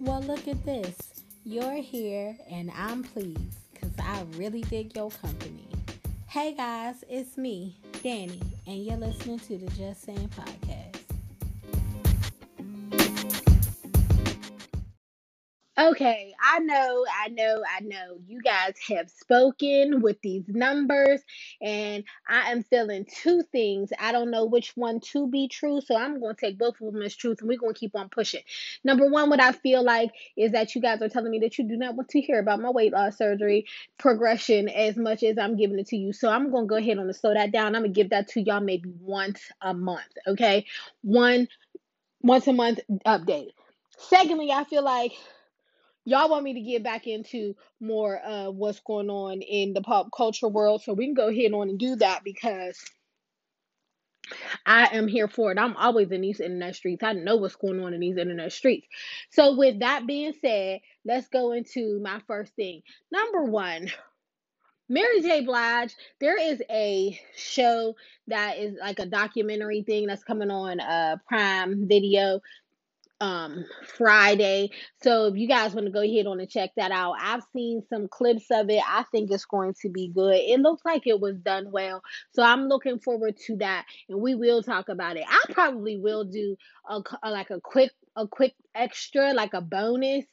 Well, look at this. You're here and I'm pleased because I really dig your company. Hey guys, it's me, Danny, and you're listening to the Just Saying Podcast. Okay, I know, I know, I know. You guys have spoken with these numbers, and I am feeling two things. I don't know which one to be true, so I'm going to take both of them as truth, and we're going to keep on pushing. Number one, what I feel like is that you guys are telling me that you do not want to hear about my weight loss surgery progression as much as I'm giving it to you. So I'm going to go ahead and slow that down. I'm going to give that to y'all maybe once a month, okay? One once a month update. Secondly, I feel like y'all want me to get back into more uh what's going on in the pop culture world so we can go ahead on and do that because I am here for it. I'm always in these internet streets. I know what's going on in these internet streets. So with that being said, let's go into my first thing. Number one, Mary J. Blige, there is a show that is like a documentary thing that's coming on uh Prime Video um Friday. So if you guys want to go ahead on and check that out, I've seen some clips of it. I think it's going to be good. It looks like it was done well. So I'm looking forward to that and we will talk about it. I probably will do a, a like a quick a quick extra like a bonus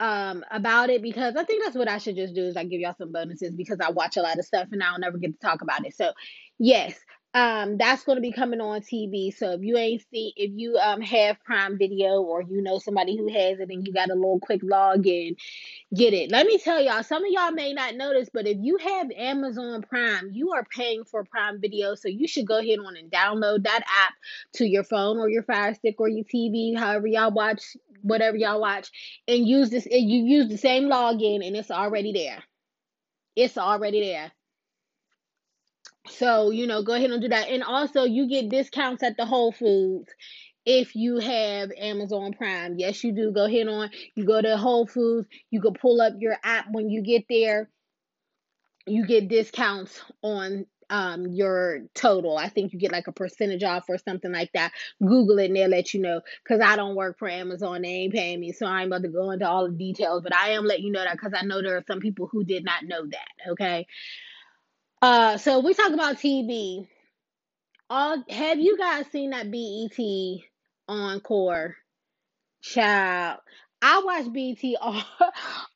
um about it because I think that's what I should just do is I give y'all some bonuses because I watch a lot of stuff and I'll never get to talk about it. So yes, um that's going to be coming on TV. So if you ain't see if you um have Prime Video or you know somebody who has it and you got a little quick login, get it. Let me tell y'all, some of y'all may not notice, but if you have Amazon Prime, you are paying for Prime Video, so you should go ahead on and download that app to your phone or your Fire Stick or your TV, however y'all watch whatever y'all watch, and use this. And you use the same login, and it's already there. It's already there. So you know, go ahead and do that. And also, you get discounts at the Whole Foods if you have Amazon Prime. Yes, you do. Go ahead on. You go to Whole Foods. You can pull up your app when you get there. You get discounts on um your total. I think you get like a percentage off or something like that. Google it and they'll let you know. Cause I don't work for Amazon. They ain't paying me. So I ain't about to go into all the details. But I am letting you know that because I know there are some people who did not know that. Okay. Uh so we talk about TV. All have you guys seen that BET encore? Child, I watched BT on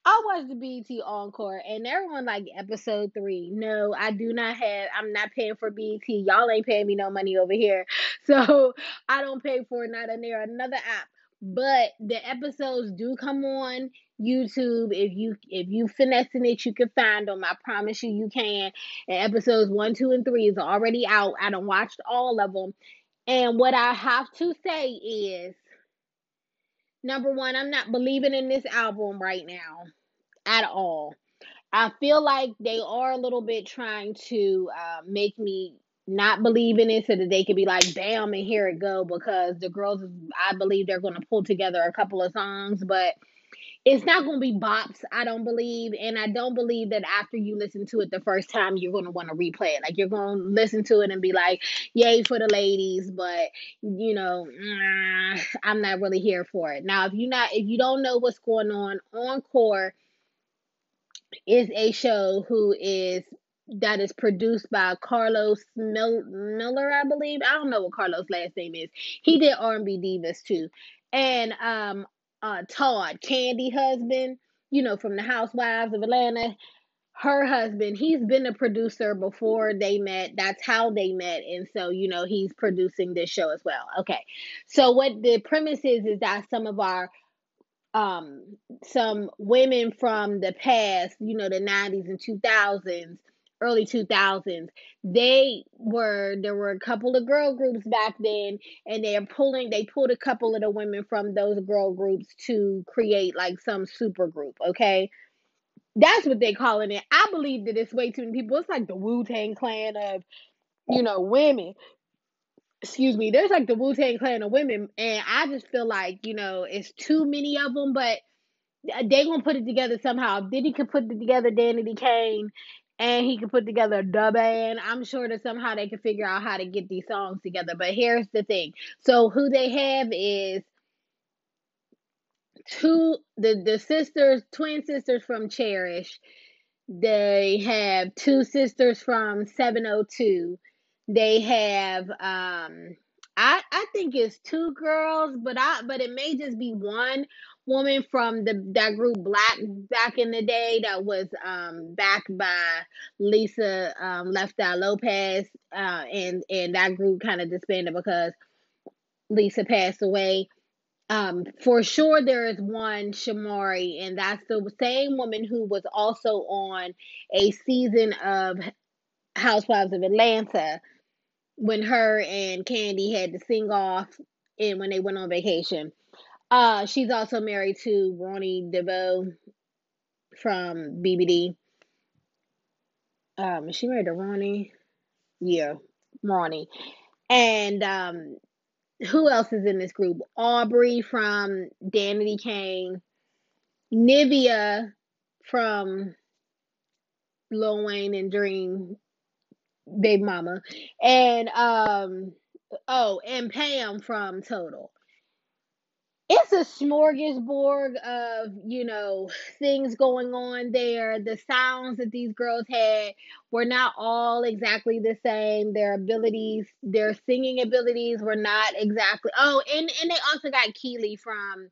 I watched the BT encore and they're on like episode three. No, I do not have I'm not paying for BT. Y'all ain't paying me no money over here. So I don't pay for it, not in there another app. But the episodes do come on YouTube. If you if you finessing it, you can find them. I promise you you can. And episodes one, two, and three is already out. I don't watched all of them. And what I have to say is Number one, I'm not believing in this album right now at all. I feel like they are a little bit trying to uh, make me not believe in it so that they could be like, bam, and here it go. Because the girls, I believe they're going to pull together a couple of songs, but it's not going to be bops, I don't believe. And I don't believe that after you listen to it the first time, you're going to want to replay it. Like, you're going to listen to it and be like, yay for the ladies, but, you know, nah, I'm not really here for it. Now, if you're not, if you don't know what's going on, Encore is a show who is that is produced by Carlos Mil- Miller, I believe. I don't know what Carlos' last name is. He did R&B Divas too, and um, uh, Todd, Kandi husband, you know, from the Housewives of Atlanta. Her husband, he's been a producer before they met. That's how they met. And so, you know, he's producing this show as well. Okay. So, what the premise is, is that some of our um some women from the past, you know, the 90s and 2000s, early 2000s, they were there were a couple of girl groups back then and they're pulling they pulled a couple of the women from those girl groups to create like some super group, okay? That's what they're calling it. I believe that it's way too many people. It's like the Wu Tang Clan of, you know, women excuse me, there's like the Wu Tang Clan of women, and I just feel like you know it's too many of them, but uh, they gonna put it together somehow. Diddy could put it together, Danity Kane, and he could put together a Da Band. I'm sure that somehow they can figure out how to get these songs together. But here's the thing: so who they have is two the the sisters, twin sisters from Cherish. They have two sisters from 702. They have um I I think it's two girls, but I but it may just be one woman from the that group Blaque back in the day that was um backed by Lisa um Left Eye Lopes uh and and that group kind of disbanded because Lisa passed away. Um, for sure, there is one Shamari, and that's the same woman who was also on a season of Housewives of Atlanta when her and Kandi had to sing off and when they went on vacation. Uh, she's also married to Ronnie DeVoe from BBD. Um, she married to Ronnie? Yeah, Ronnie. And um, who else is in this group? Aubrey from Danity Kane, Nivea from Lil Wayne and Dream, Baby Mama, and um oh, and Pam from Total. It's a smorgasbord of, you know, things going on there. The sounds that these girls had were not all exactly the same. Their abilities, their singing abilities were not exactly. Oh, and and they also got Kiely from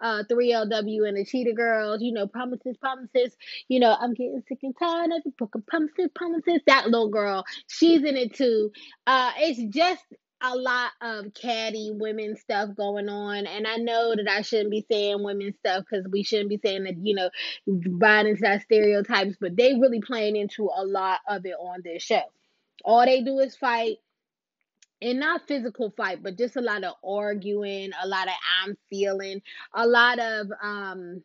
uh 3LW and the Cheetah Girls, you know, promises, promises, you know, I'm getting sick and tired of it, promises, promises. That little girl, she's in it too. Uh it's just a lot of catty women stuff going on, and I know that I shouldn't be saying women stuff because we shouldn't be saying that you know buying into that stereotypes, but they really playing into a lot of it on this show. All they do is fight, and not physical fight, but just a lot of arguing, a lot of I'm feeling, a lot of um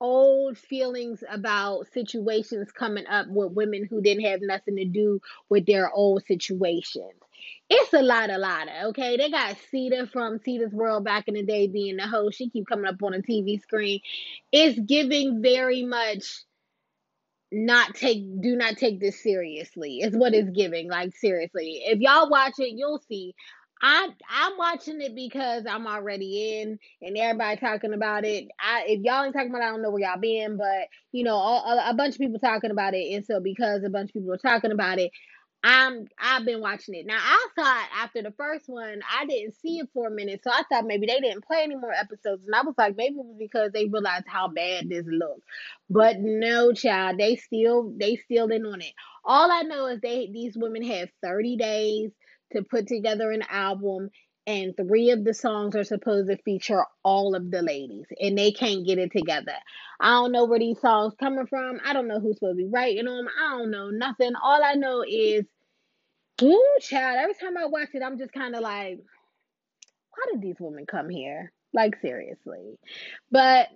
old feelings about situations coming up with women who didn't have nothing to do with their old situations. It's a lot, a lot okay. They got Cita from Cita's World back in the day being the host. She keep coming up on the TV screen. It's giving very much not take do not take this seriously. Is what it's giving. Like seriously. If y'all watch it, you'll see. I I'm watching it because I'm already in and everybody talking about it. I if y'all ain't talking about it, I don't know where y'all been, but you know, all, a, a bunch of people talking about it, and so because a bunch of people are talking about it, I'm I've been watching it. Now I thought after the first one, I didn't see it for a minute, so I thought maybe they didn't play any more episodes, and I was like, maybe it was because they realized how bad this looked. But no, child, they still they still in on it. All I know is they these women have 30 days to put together an album and three of the songs are supposed to feature all of the ladies and they can't get it together i don't know where these songs coming from i don't know who's supposed to be writing them i don't know nothing all i know is ooh child every time i watch it i'm just kind of like why did these women come here? Like seriously. But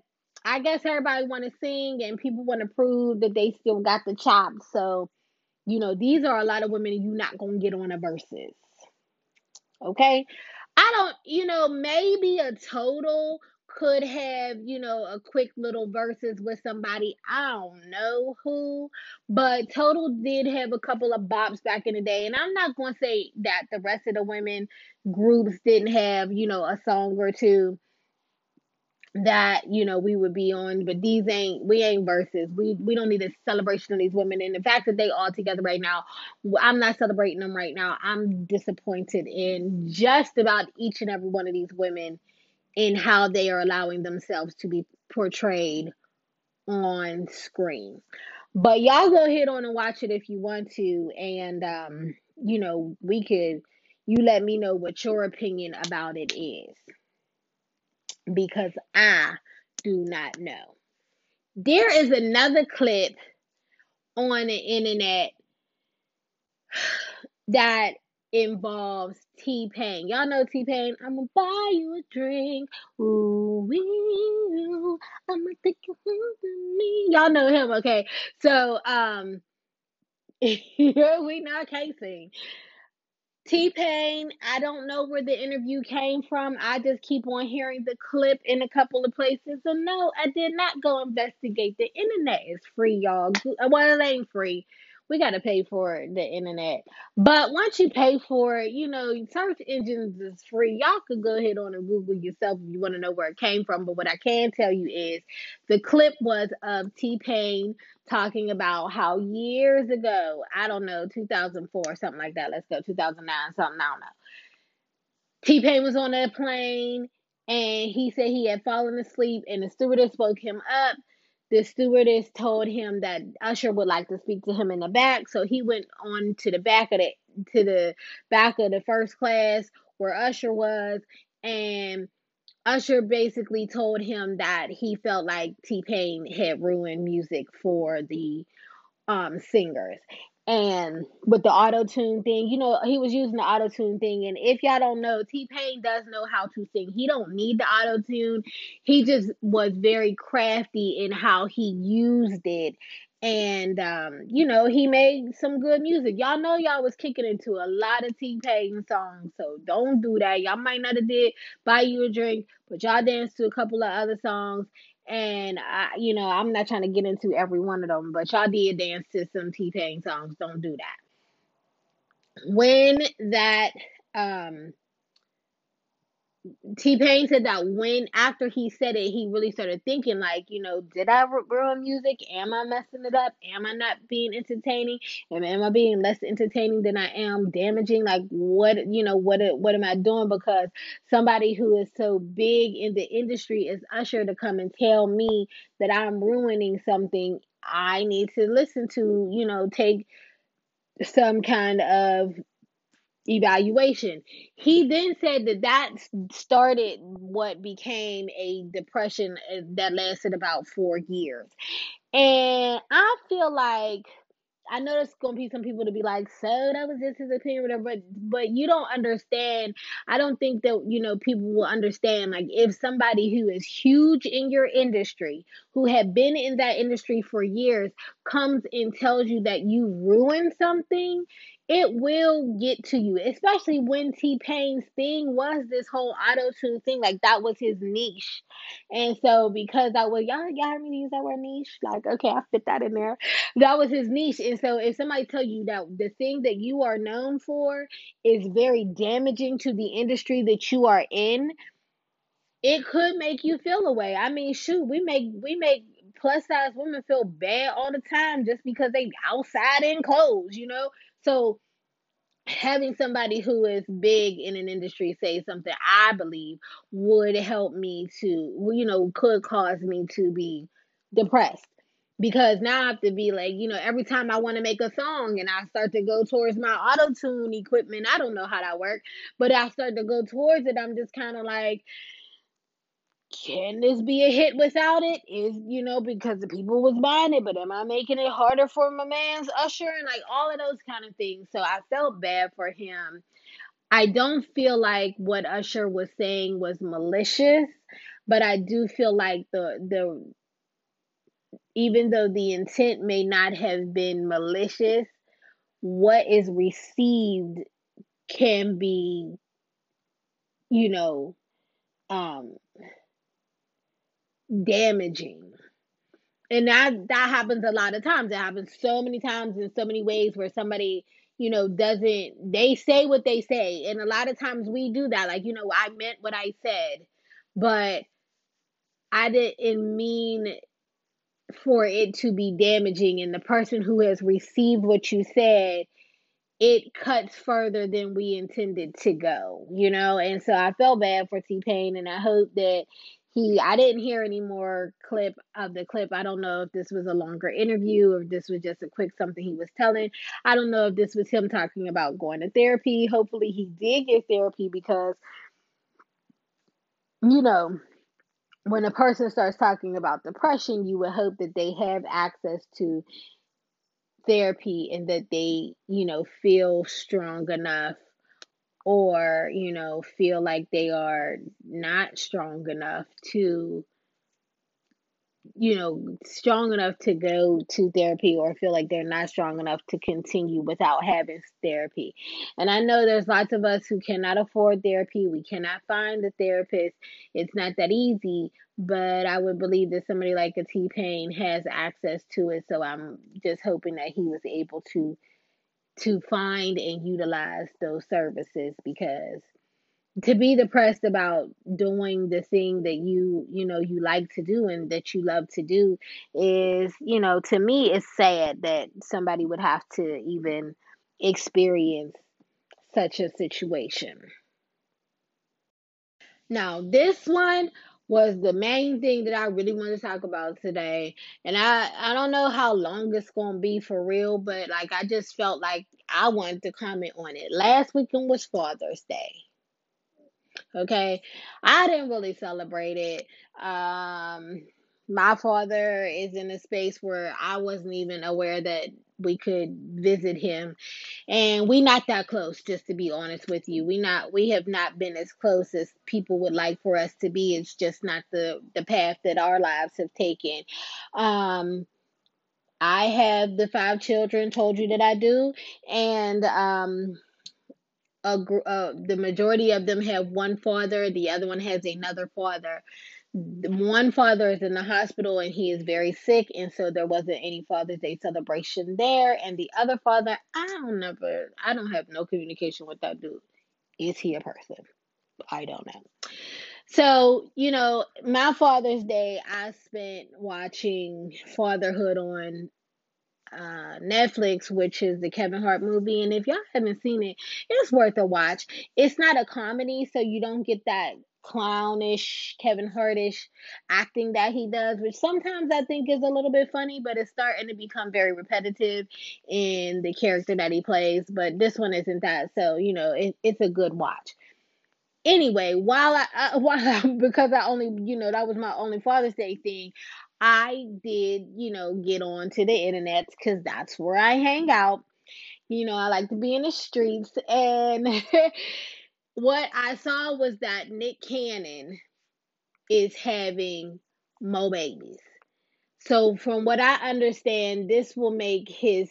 i guess everybody want to sing and people want to prove that they still got the chops. So you know these are a lot of women you're not gonna get on a verses. Okay. I don't, you know, maybe a total could have, you know, a quick little verses with somebody. I don't know who, but Total did have a couple of bops back in the day. And I'm not going to say that the rest of the women groups didn't have, you know, a song or two that you know we would be on but these ain't we ain't verses we we don't need a celebration of these women and the fact that they all together right now i'm not celebrating them right now i'm disappointed in just about each and every one of these women in how they are allowing themselves to be portrayed on screen. But y'all go ahead on and watch it if you want to. And um you know we could you let me know what your opinion about it is. Because I do not know. There is another clip on the internet that involves T Pain. Y'all know T Pain. I'm gonna buy you a drink. Ooh, wee, I'm gonna take you home with me. Y'all know him, okay? So, um, here we now can't sing. T Pain, I don't know where the interview came from. I just keep on hearing the clip in a couple of places. And no, I did not go investigate. The internet is free, y'all. Well, it ain't free. We got to pay for the internet. But once you pay for it, you know, search engines is free. Y'all could go ahead on and Google yourself if you want to know where it came from. But what I can tell you is the clip was of T Pain talking about how years ago, I don't know, 2004, something like that. Let's go, 2009, something, I don't know. T Pain was on that plane and he said he had fallen asleep and the stewardess woke him up the stewardess told him that Usher would like to speak to him in the back, so he went on to the back of the to the back of the first class where Usher was, and Usher basically told him that he felt like T Pain had ruined music for the um singers and with the auto tune thing, you know, he was using the auto tune thing. And if y'all don't know, T Pain does know how to sing. He don't need the auto tune. He just was very crafty in how he used it. And um, you know, he made some good music. Y'all know y'all was kicking into a lot of T Pain songs, so don't do that. Y'all might not have did buy you a drink, but y'all danced to a couple of other songs and I, you know, I'm not trying to get into every one of them, but y'all did dance to some T Pain songs. Don't do that. When that um T Pain said that when after he said it, he really started thinking like, you know, did I ruin music? Am I messing it up? Am I not being entertaining? Am, am I being less entertaining than I am damaging? Like, what you know, what what am I doing? Because somebody who is so big in the industry is Usher to come and tell me that I'm ruining something. I need to listen to, you know, take some kind of evaluation. He then said that that started what became a depression uh, that lasted about four years. And I feel like I know there's gonna be some people to be like, so that was just his opinion, whatever. But but you don't understand. I don't think that you know people will understand. Like if somebody who is huge in your industry, who have been in that industry for years, comes and tells you that you ruined something, it will get to you, especially when T Pain's thing was this whole auto tune thing. Like that was his niche, and so because I was y'all, y'all heard me use that word niche. Like okay, I fit that in there. That was his niche, and so if somebody tell you that the thing that you are known for is very damaging to the industry that you are in, it could make you feel a way. I mean, shoot, we make we make plus size women feel bad all the time just because they outside in clothes, you know. So having somebody who is big in an industry say something I believe would help me to, you know, could cause me to be depressed. Because now I have to be like, you know, every time I want to make a song and I start to go towards my auto tune equipment, I don't know how that works, but I start to go towards it, I'm just kind of like, can this be a hit without it? Is you know because the people was buying it, but am I making it harder for my man's Usher and like all of those kind of things? So I felt bad for him. I don't feel like what Usher was saying was malicious, but I do feel like the the even though the intent may not have been malicious, what is received can be, you know, um damaging. And that that happens a lot of times. It happens so many times in so many ways where somebody, you know, doesn't they say what they say. And a lot of times we do that. Like, you know, I meant what I said, but I didn't mean for it to be damaging and the person who has received what you said it cuts further than we intended to go, you know? And so I felt bad for T Pain and I hope that he I didn't hear any more clip of the clip. I don't know if this was a longer interview or this was just a quick something he was telling. I don't know if this was him talking about going to therapy. Hopefully he did get therapy because you know, when a person starts talking about depression, you would hope that they have access to therapy and that they, you know, feel strong enough or, you know, feel like they are not strong enough to you know, strong enough to go to therapy or feel like they're not strong enough to continue without having therapy. And I know there's lots of us who cannot afford therapy. We cannot find a therapist. It's not that easy, but I would believe that somebody like a T Pain has access to it. So I'm just hoping that he was able to to find and utilize those services because to be depressed about doing the thing that you you know you like to do and that you love to do is you know to me it's sad that somebody would have to even experience such a situation. Now this one was the main thing that I really want to talk about today. And I I don't know how long it's going to be for real, but like I just felt like I wanted to comment on it. Last weekend was Father's Day. Okay. I didn't really celebrate it. Um my father is in a space where I wasn't even aware that we could visit him. And we not that close just to be honest with you. We not we have not been as close as people would like for us to be. It's just not the the path that our lives have taken. Um i have the five children told you that i do. And um a, uh, the majority of them have one father, the other one has another father. The one father is in the hospital and he is very sick, and so there wasn't any Father's Day celebration there. And the other father, I don't never, I don't have no communication with that dude. Is he a person? I don't know. So, you know, my Father's Day, I spent watching Fatherhood on uh, Netflix, which is the Kevin Hart movie. And if y'all haven't seen it, it's worth a watch. It's not a comedy, so you don't get that clownish, Kevin Hartish acting that he does, which sometimes I think is a little bit funny, but it's starting to become very repetitive in the character that he plays. But this one isn't that, so you know, it, it's a good watch anyway, while I, I uh, while I, because I only you know that was my only Father's Day thing, I did you know get on to the internet because that's where I hang out. You know, I like to be in the streets, and what I saw was that Nick Cannon is having mo babies. So from what I understand, this will make his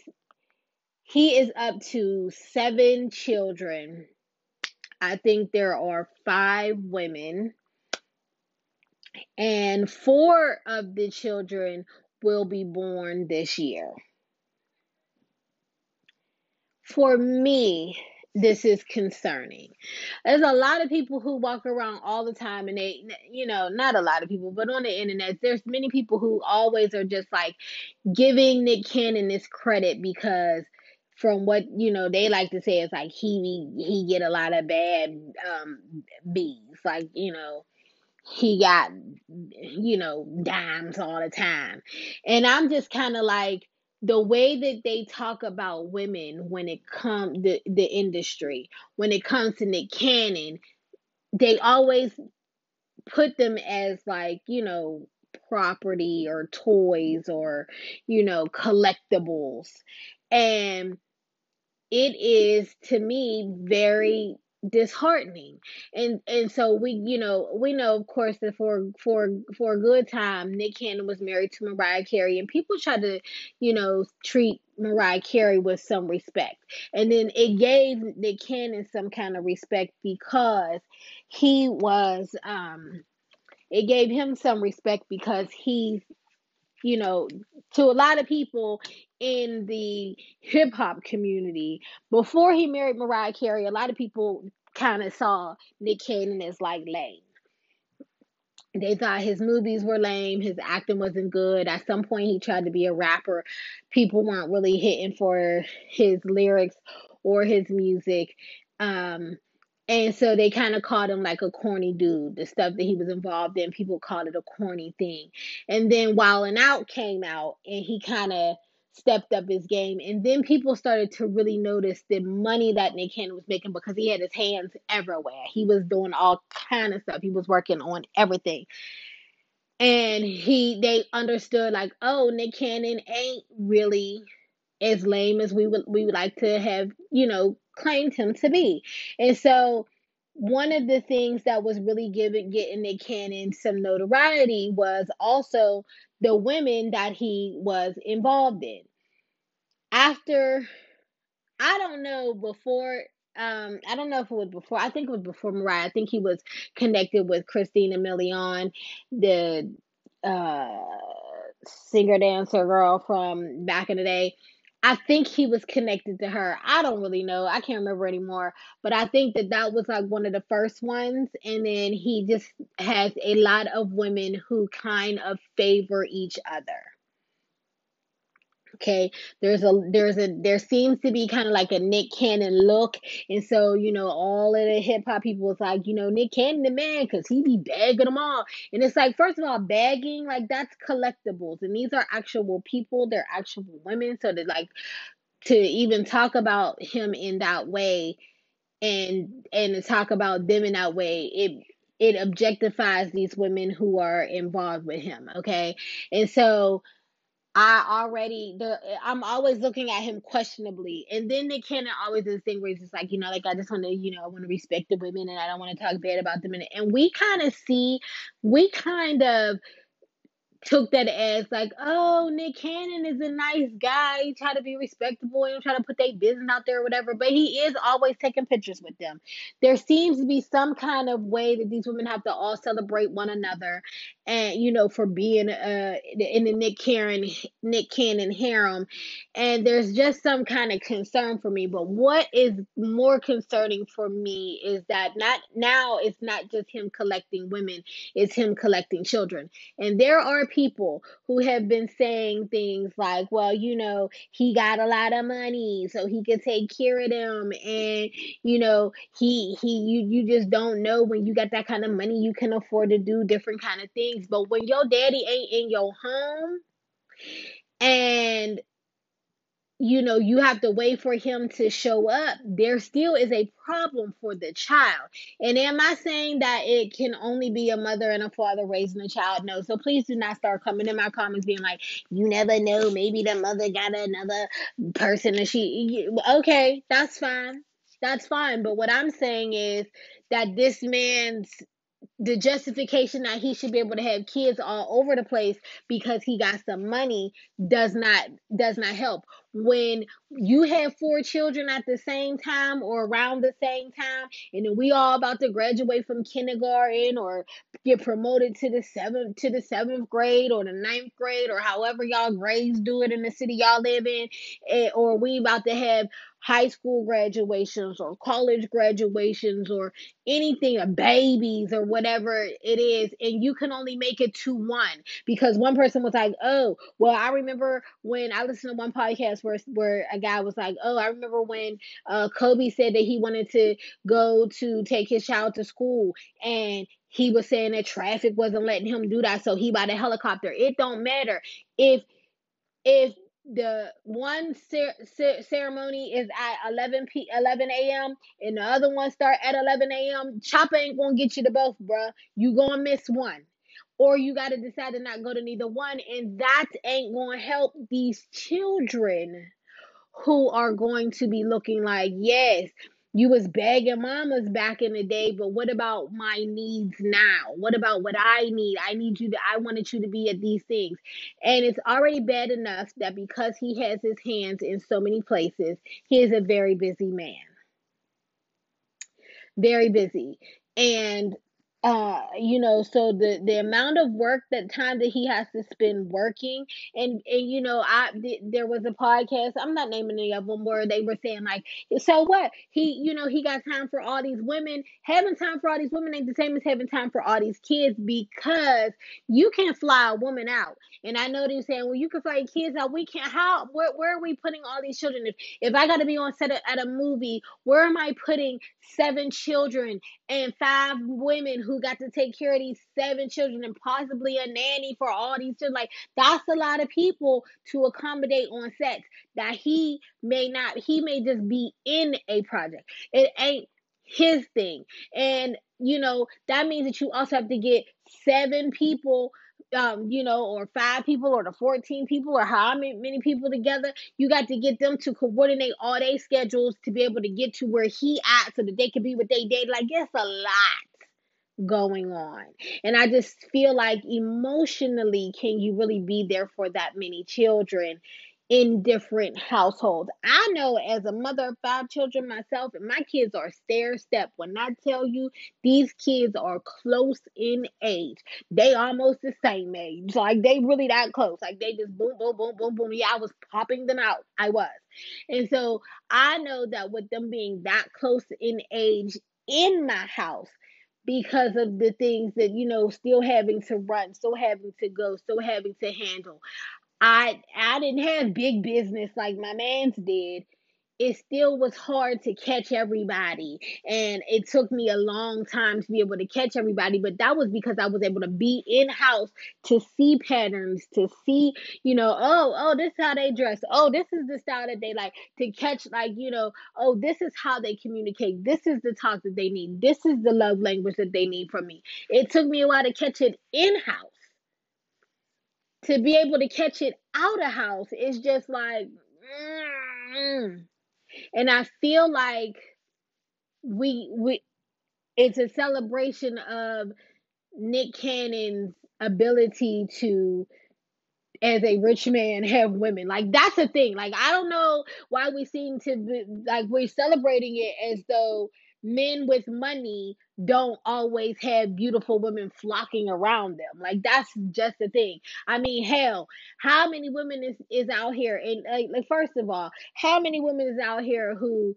he is up to seven children I think there are five women, and four of the children will be born this year. For me, this is concerning. There's a lot of people who walk around all the time and they, you know, not a lot of people, but on the internet, there's many people who always are just like giving Nick Cannon this credit because from what you know they like to say it's like he he get a lot of bad um bees like you know he got you know dimes all the time and i'm just kind of like the way that they talk about women when it comes the the industry when it comes to Nick Cannon they always put them as like you know property or toys or you know collectibles. And it is to me very disheartening. And and so we you know we know of course that for for for a good time nick cannon was married to mariah carey and people tried to you know treat mariah carey with some respect. And then it gave nick cannon some kind of respect because he was um it gave him some respect because he you know, to a lot of people in the hip hop community, before he married Mariah Carey, a lot of people kind of saw Nick Cannon as like lame. They thought his movies were lame, his acting wasn't good. At some point, he tried to be a rapper. People weren't really hitting for his lyrics or his music. Um, and so they kind of called him like a corny dude. The stuff that he was involved in, people called it a corny thing. And then Wild 'N Out came out and he kind of stepped up his game. And then people started to really notice the money that Nick Cannon was making because he had his hands everywhere. He was doing all kind of stuff. He was working on everything. And he they understood like, oh, Nick Cannon ain't really as lame as we would we would like to have, you know, claimed him to be. And so one of the things that was really giving getting Nick Cannon some notoriety was also the women that he was involved in. After, I don't know, before, um, I don't know if it was before, I think it was before Mariah. I think he was connected with Christina Milian, the uh, singer dancer girl from back in the day. I think he was connected to her. I don't really know. I can't remember anymore. But I think that that was like one of the first ones. And then he just has a lot of women who kind of favor each other. Okay, there's a there's a there seems to be kind of like a Nick Cannon look, and so you know all of the hip hop people was like, you know, Nick Cannon the man because he be bagging them all, and it's like first of all, bagging like that's collectibles, and these are actual people, they're actual women, so that like to even talk about him in that way, and and to talk about them in that way, it it objectifies these women who are involved with him, okay, and so I already the I'm always looking at him questionably, and then Nick Cannon always this thing where he's just like, you know, like I just want to, you know, I want to respect the women, and I don't want to talk bad about them, and, and we kind of see, we kind of took that as like, oh, Nick Cannon is a nice guy. He try to be respectable and try to put their business out there or whatever. But he is always taking pictures with them. There seems to be some kind of way that these women have to all celebrate one another, and you know, for being uh in the Nick Cannon Nick Cannon harem. And there's just some kind of concern for me. But what is more concerning for me is that not now it's not just him collecting women, it's him collecting children. And there are people who have been saying things like, well, you know, he got a lot of money, so he could take care of them. And, you know, he he you you just don't know when you got that kind of money, you can afford to do different kind of things. But when your daddy ain't in your home and you know, you have to wait for him to show up, there still is a problem for the child. And am I saying that it can only be a mother and a father raising a child? No. So please do not start coming in my comments being like, you never know, maybe the mother got another person and she, okay, that's fine. That's fine. But what I'm saying is that this man's the justification that he should be able to have kids all over the place because he got some money does not does not help. When you have four children at the same time or around the same time and then we all about to graduate from kindergarten or get promoted to the seventh to the seventh grade or the ninth grade or however y'all grades do it in the city y'all live in eh, or we about to have high school graduations or college graduations or anything or babies or whatever it is and you can only make it to one. Because one person was like oh well i remember when i listened to one podcast where where a guy was like oh i remember when uh, kobe said that he wanted to go to take his child to school and he was saying that traffic wasn't letting him do that so he bought a helicopter. It don't matter. If if the one cer- cer- ceremony is at 11 p 11 a.m and the other one start at 11 a.m chopper ain't gonna get you to both bruh. You gonna miss one. Or you gotta decide to not go to neither one and that ain't gonna help these children who are going to be looking like yes you was begging mamas back in the day, but what about my needs now? What about what I need? I need you to, I wanted you to be at these things. And it's already bad enough that because he has his hands in so many places, he is a very busy man. Very busy. And uh you know so the the amount of work that time that he has to spend working and and you know i th- there was a podcast i'm not naming any of them where they were saying like so what? He you know he got time for all these women. Having time for all these women ain't the same as having time for all these kids because you can't fly a woman out. And i know they're saying well you can fly kids out. We can't how where, where are we putting all these children? If if i got to be on set at a movie where am i putting seven children and five women who got to take care of these seven children and possibly a nanny for all these children. Like that's a lot of people to accommodate on sets that he may not he may just be in a project. It ain't his thing. And you know, that means that you also have to get seven people um, you know, or five people or the 14 people or how many, people together, you got to get them to coordinate all their schedules to be able to get to where he at so that they can be with their day. Like it's a lot. Going on. And I just feel like emotionally, can you really be there for that many children? in different households. I know as a mother of five children myself, and my kids are stair step. When I tell you these kids are close in age, they almost the same age. Like they really that close. Like they just boom, boom, boom, boom, boom. Yeah, I was popping them out. I was. And so I know that with them being that close in age in my house, because of the things that you know still having to run still having to go still having to handle I I didn't have big business like my man's did. It still was hard to catch everybody. And it took me a long time to be able to catch everybody. But that was because I was able to be in house to see patterns, to see, you know, oh, oh, this is how they dress. Oh, this is the style that they like. To catch, like, you know, oh, this is how they communicate. This is the talk that they need. This is the love language that they need from me. It took me a while to catch it in house to be able to catch it out of house is just like mm. And i feel like we we it's a celebration of nick cannon's ability to as a rich man have women. Like that's a thing. Like i don't know why we seem to be like we're celebrating it as though men with money don't always have beautiful women flocking around them. Like that's just the thing. I mean, hell, how many women is is out here? And like, like first of all, how many women is out here who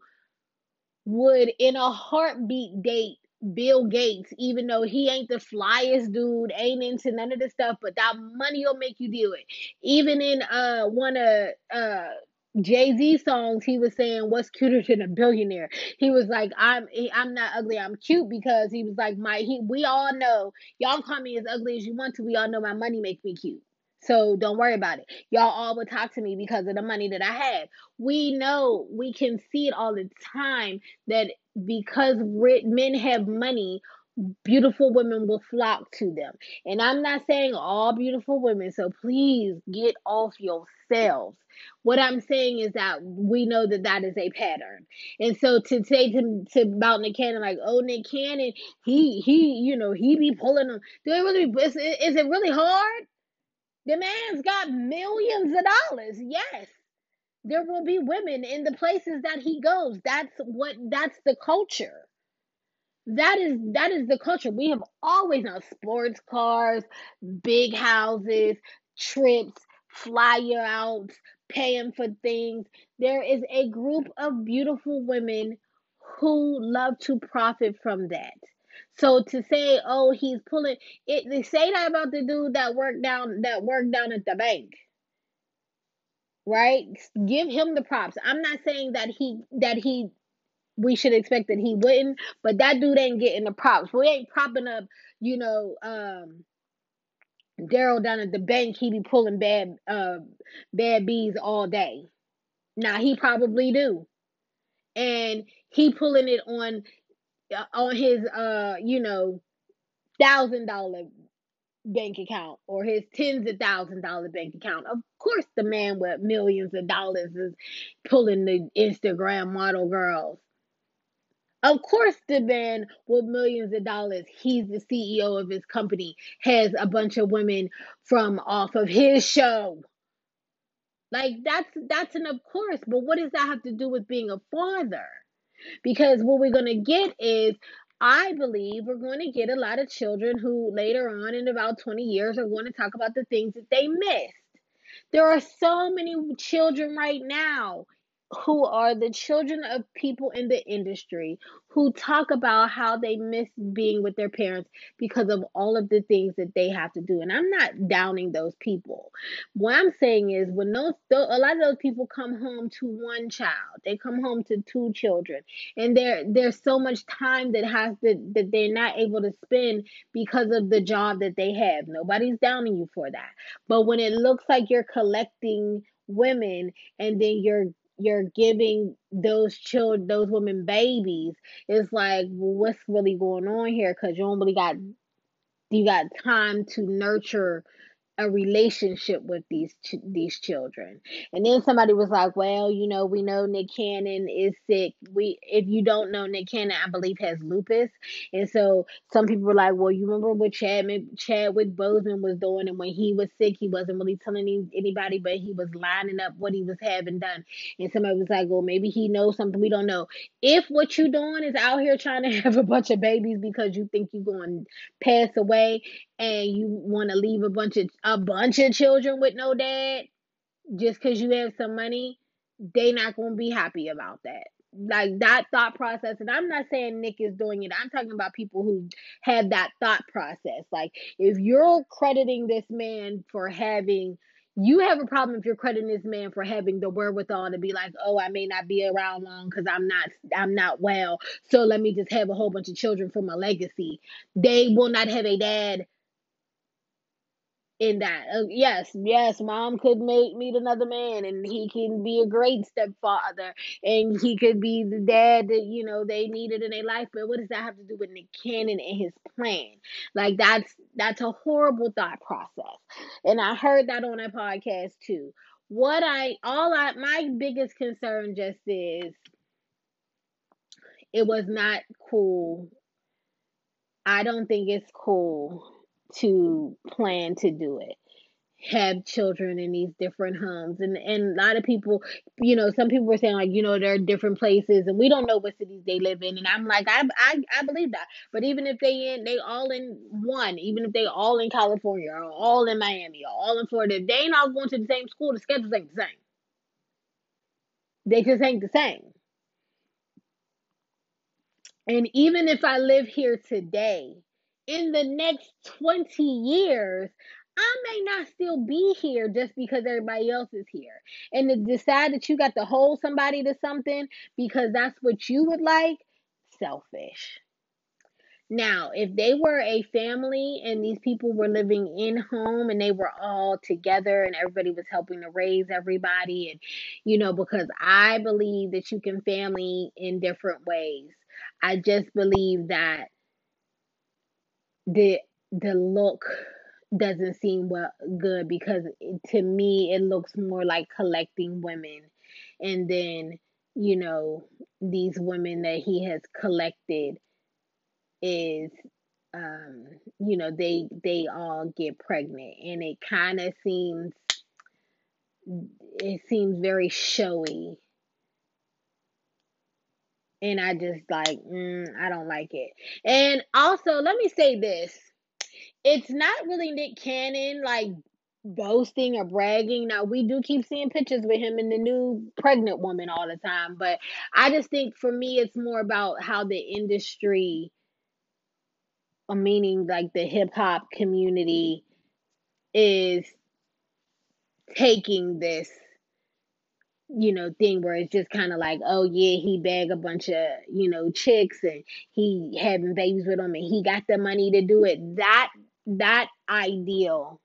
would in a heartbeat date Bill Gates, even though he ain't the flyest dude, ain't into none of this stuff, but that money will make you do it. Even in uh one of uh Jay Z songs, he was saying, "What's cuter than a billionaire?" He was like, "I'm I'm not ugly, I'm cute," because he was like, "My he we all know y'all call me as ugly as you want to. We all know my money makes me cute." So don't worry about it. Y'all all would talk to me because of the money that I had. We know, we can see it all the time that because men have money, beautiful women will flock to them. And I'm not saying all beautiful women, so please get off yourselves. What I'm saying is that we know that that is a pattern. And so to say to, to about Nick Cannon, like, oh, Nick Cannon, he, he, you know, he be pulling them. Do it really, is, is it really hard? The man's got millions of dollars. Yes. There will be women in the places that he goes. That's what, that's the culture that is that is the culture we have always known sports cars big houses trips flyer outs paying for things there is a group of beautiful women who love to profit from that so to say oh he's pulling it they say that about the dude that worked down that worked down at the bank right give him the props i'm not saying that he that he we should expect that he wouldn't. But that dude ain't getting the props. We ain't propping up, you know, um, Daryl down at the bank. He be pulling bad, uh, bad bees all day. Now he probably do, and he pulling it on, uh, on his, uh, you know, thousand dollar bank account or his tens of thousand dollar bank account. Of course, the man with millions of dollars is pulling the Instagram model girls. Of course, the man with millions of dollars, he's the CEO of his company, has a bunch of women from off of his show. Like that's that's an of course, but what does that have to do with being a father? Because what we're gonna get is I believe we're going to get a lot of children who later on in about 20 years are going to talk about the things that they missed. There are so many children right now who are the children of people in the industry who talk about how they miss being with their parents because of all of the things that they have to do. And I'm not downing those people. What I'm saying is when those, a lot of those people come home to one child, they come home to two children, and there there's so much time that has to, that they're not able to spend because of the job that they have. Nobody's downing you for that. But when it looks like you're collecting women and then you're you're giving those children, those women babies, it's like, what's really going on here? Because you really got, you got time to nurture a relationship with these ch- these children. And then somebody was like, "Well, you know, we know Nick Cannon is sick. We if you don't know Nick Cannon, I believe has lupus." And so some people were like, "Well, you remember what Chadwick Chadwick Boseman was doing and when he was sick, he wasn't really telling any, anybody, but he was lining up what he was having done." And somebody was like, "Well, maybe he knows something we don't know." If what you're doing is out here trying to have a bunch of babies because you think you're going to pass away and you want to leave a bunch of a bunch of children with no dad just because you have some money, they not gonna be happy about that. Like that thought process, and I'm not saying Nick is doing it. I'm talking about people who have that thought process. Like if you're crediting this man for having you have a problem if you're crediting this man for having the wherewithal to be like, oh, I may not be around long because I'm not I'm not well. So let me just have a whole bunch of children for my legacy. They will not have a dad in that. Uh, yes, yes, mom could make meet another man and he can be a great stepfather and he could be the dad that, you know, they needed in their life. But what does that have to do with Nick Cannon and his plan? Like that's that's a horrible thought process. And I heard that on a podcast too. What I all I my biggest concern just is it was not cool. I don't think it's cool to plan to do it. Have children in these different homes. And and a lot of people you know some people were saying like you know there are different places and we don't know what cities they live in. And i'm like i i, I believe that. But even if they in they all in one even if they all in california or all in miami or all in florida if they ain't all going to the same school. The schedules ain't the same. They just ain't the same. And even if i live here today in the next 20 years, I may not still be here just because everybody else is here. And to decide that you got to hold somebody to something because that's what you would like, selfish. Now, if they were a family and these people were living in home and they were all together and everybody was helping to raise everybody, and you know, because I believe that you can family in different ways. I just believe that the the look doesn't seem well good because to me it looks more like collecting women. And then you know these women that he has collected is um you know they they all get pregnant. And it kind of seems it seems very showy and I just like mm, I don't like it. And also, let me say this: it's not really Nick Cannon like boasting or bragging. Now we do keep seeing pictures with him and the new pregnant woman all the time, but I just think for me it's more about how the industry, uh, meaning like the hip hop community, is taking this you know, thing where it's just kind of like, oh yeah, he bag a bunch of, you know, chicks and he having babies with them and he got the money to do it. That that ideal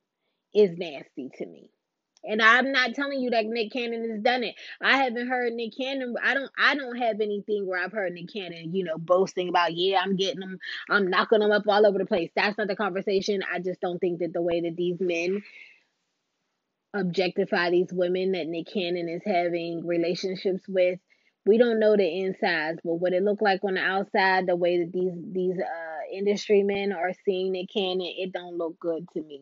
is nasty to me. And I'm not telling you that Nick Cannon has done it. I haven't heard Nick Cannon. I don't. I don't have anything where I've heard Nick Cannon, you know, boasting about, yeah, I'm getting them, I'm knocking them up all over the place. That's not the conversation. I just don't think that the way that these men objectify these women that Nick Cannon is having relationships with. We don't know the insides, but what it looked like on the outside, the way that these these uh industry men are seeing Nick Cannon, it don't look good to me.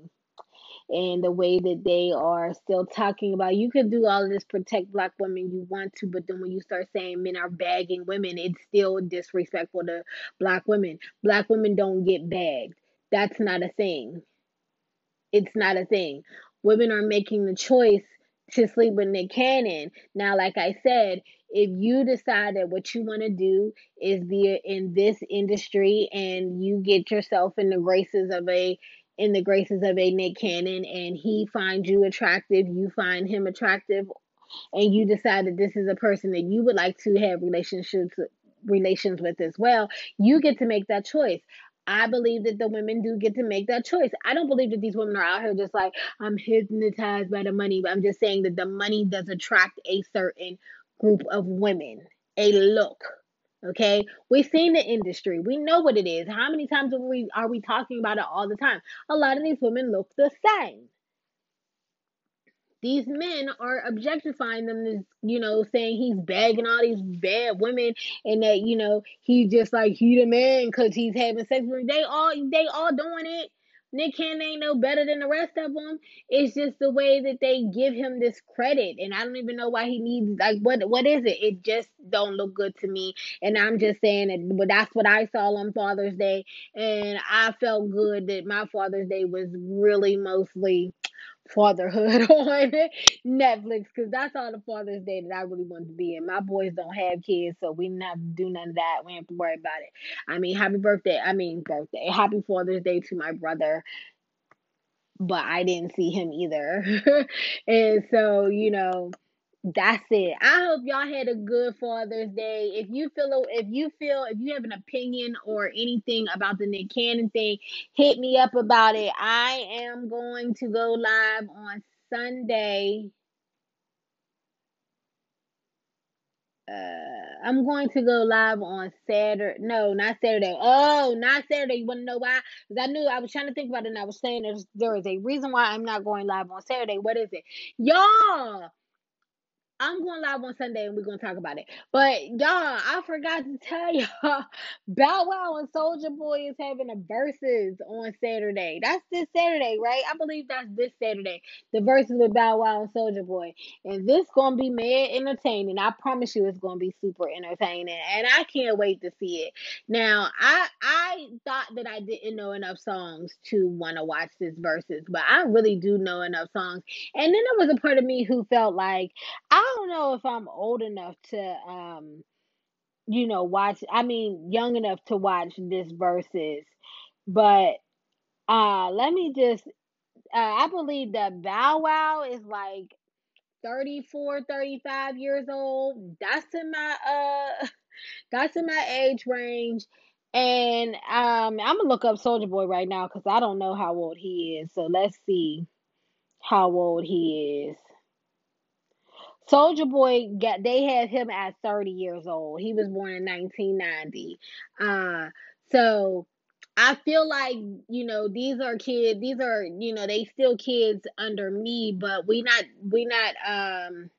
And the way that they are still talking about you can do all of this protect black women you want to, but then when you start saying men are bagging women, it's still disrespectful to black women. Black women don't get bagged. That's not a thing. It's not a thing women are making the choice to sleep with Nick Cannon. Now, like I said, if you decide that what you want to do is be in this industry and you get yourself in the graces of a in the graces of a Nick Cannon and he finds you attractive, you find him attractive, and you decide that this is a person that you would like to have relationships relations with as well, you get to make that choice. I believe that the women do get to make that choice. I don't believe that these women are out here just like, I'm hypnotized by the money. But I'm just saying that the money does attract a certain group of women, a look. Okay, we've seen the industry. We know what it is. How many times are we are we talking about it all the time? A lot of these women look the same. These men are objectifying them, you know, saying he's bagging all these bad women, and that you know he just like he the man because he's having sex with them. They all they all doing it. Nick Cannon ain't no better than the rest of them. It's just the way that they give him this credit, and I don't even know why he needs like what what is it? It just don't look good to me, and I'm just saying that But that's what I saw on Father's Day, and I felt good that my Father's Day was really mostly fatherhood on Netflix because that's all the Father's Day that I really wanted to be in. My boys don't have kids, so we not have to do none of that. We have to worry about it. I mean, happy birthday. I mean, birthday. Happy Father's Day to my brother. But I didn't see him either. and so, you know, that's it. I hope y'all had a good Father's Day. If you feel if you feel if you have an opinion or anything about the Nick Cannon thing, hit me up about it. I am going to go live on Sunday. Uh, I'm going to go live on Saturday. No, not Saturday. Oh, not Saturday. You want to know why? Because I knew I was trying to think about it and I was saying there's, there is a reason why I'm not going live on Saturday. What is it? Y'all, I'm going live on Sunday and we're gonna talk about it. But y'all, I forgot to tell y'all, Bow Wow and Soulja Boy is having a Verzuz on Saturday. That's this Saturday, right? I believe that's this Saturday. The Verzuz with Bow Wow and Soulja Boy, and this gonna be mad entertaining. I promise you, it's gonna be super entertaining, and I can't wait to see it. Now, I I thought that I didn't know enough songs to want to watch this Verzuz, but I really do know enough songs. And then there was a part of me who felt like I don't know if I'm old enough to um you know watch I mean young enough to watch this Verzuz but uh let me just uh, I believe that Bow Wow is like 34 35 years old. That's in my uh that's in my age range. And um I'm gonna look up Soulja Boy right now because I don't know how old he is. So let's see how old he is Soulja Boy got they had him at 30 years old. He was born in 1990. Uh so I feel like, you know, these are kids, these are, you know, they still kids under me, but we not we not um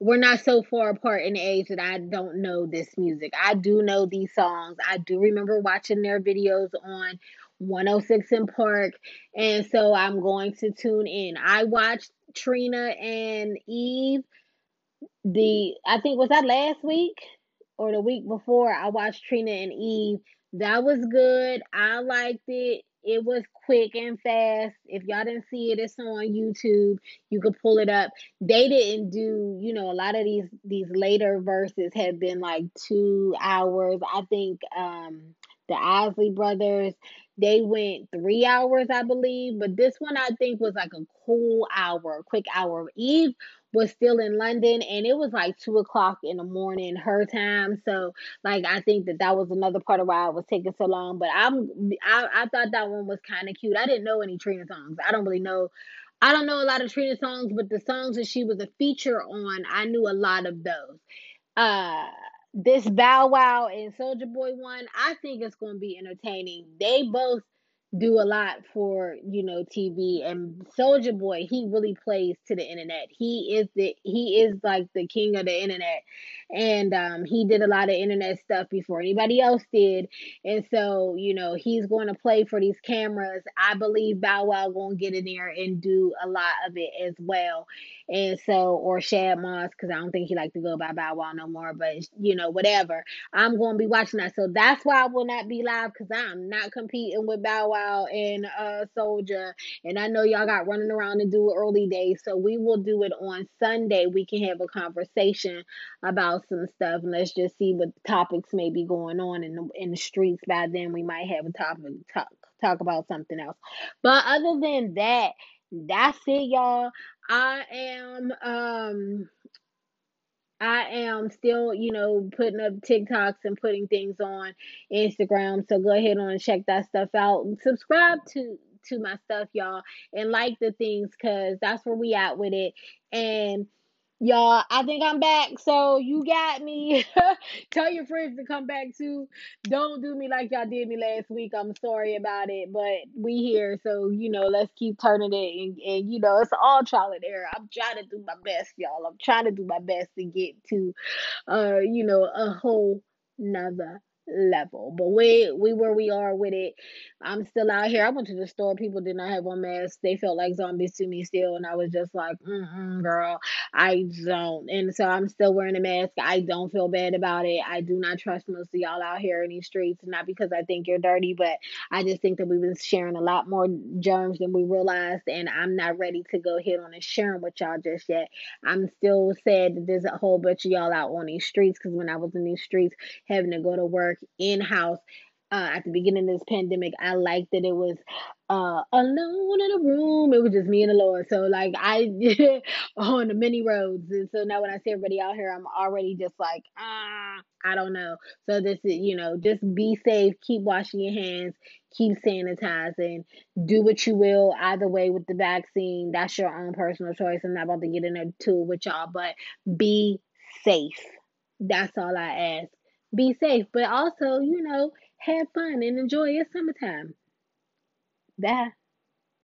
we're not so far apart in age that I don't know this music. I do know these songs. I do remember watching their videos on 106 & Park, and so I'm going to tune in. I watched Trina and Eve. The I think was that last week or the week before. I watched Trina and Eve. That was good. I liked it. It was quick and fast. If y'all didn't see it, it's on YouTube. You could pull it up. They didn't do, you know, a lot of these these later Verzuz have been like two hours. I think um the Isley brothers they went three hours, I believe, but this one I think was like a cool hour, quick hour. Eve was still in London and it was like two o'clock in the morning her time. So like I think that that was another part of why it was taking so long. But I'm I, I thought that one was kind of cute. I didn't know any Trina songs. I don't really know. I don't know a lot of Trina songs, but the songs that she was a feature on, I knew a lot of those. Uh this Bow Wow and Soulja Boy one, I think it's going to be entertaining. They both do a lot for you know TV and Soulja Boy he really plays to the internet. He is the he is like the king of the internet and um he did a lot of internet stuff before anybody else did. And so, you know, he's going to play for these cameras. I believe Bow Wow going to get in there and do a lot of it as well. And so or Shad Moss cuz I don't think he like to go by Bow Wow no more, but you know, whatever. I'm going to be watching that. So that's why I will not be live cuz I'm not competing with Bow Wow and uh Soulja. And I know y'all got running around to do early days. So we will do it on Sunday. We can have a conversation about some stuff and let's just see what topics may be going on in the in the streets. By then we might have a topic talk talk about something else. But other than that, that's it, y'all. I am um I am still, you know, putting up TikToks and putting things on Instagram. So go ahead and check that stuff out. And subscribe to to my stuff, y'all, and like the things because that's where we at with it. And Y'all, I think I'm back. So you got me. Tell your friends to come back too. Don't do me like y'all did me last week. I'm sorry about it, but we here. So, you know, let's keep turning it. And, and you know, it's all trial and error. I'm trying to do my best, y'all. I'm trying to do my best to get to, uh, you know, a whole nother level. But we we where we are with it. I'm still out here. I went to the store. People did not have on masks. They felt like zombies to me still, and I was just like, mm girl, I don't. And so I'm still wearing a mask. I don't feel bad about it. I do not trust most of y'all out here in these streets, not because I think you're dirty, but I just think that we've been sharing a lot more germs than we realized, and I'm not ready to go hit on and sharing with y'all just yet. I'm still sad that there's a whole bunch of y'all out on these streets because when I was in these streets having to go to in house uh, at the beginning of this pandemic, I liked that it was uh, alone in a room. It was just me and the Lord. So like I on the many roads, and so now when I see everybody out here, I'm already just like ah, I don't know. So this is you know just be safe, keep washing your hands, keep sanitizing, do what you will either way with the vaccine. That's your own personal choice. I'm not about to get into it with y'all, but be safe. That's all I ask. Be safe, but also you know have fun and enjoy your summertime. Bye.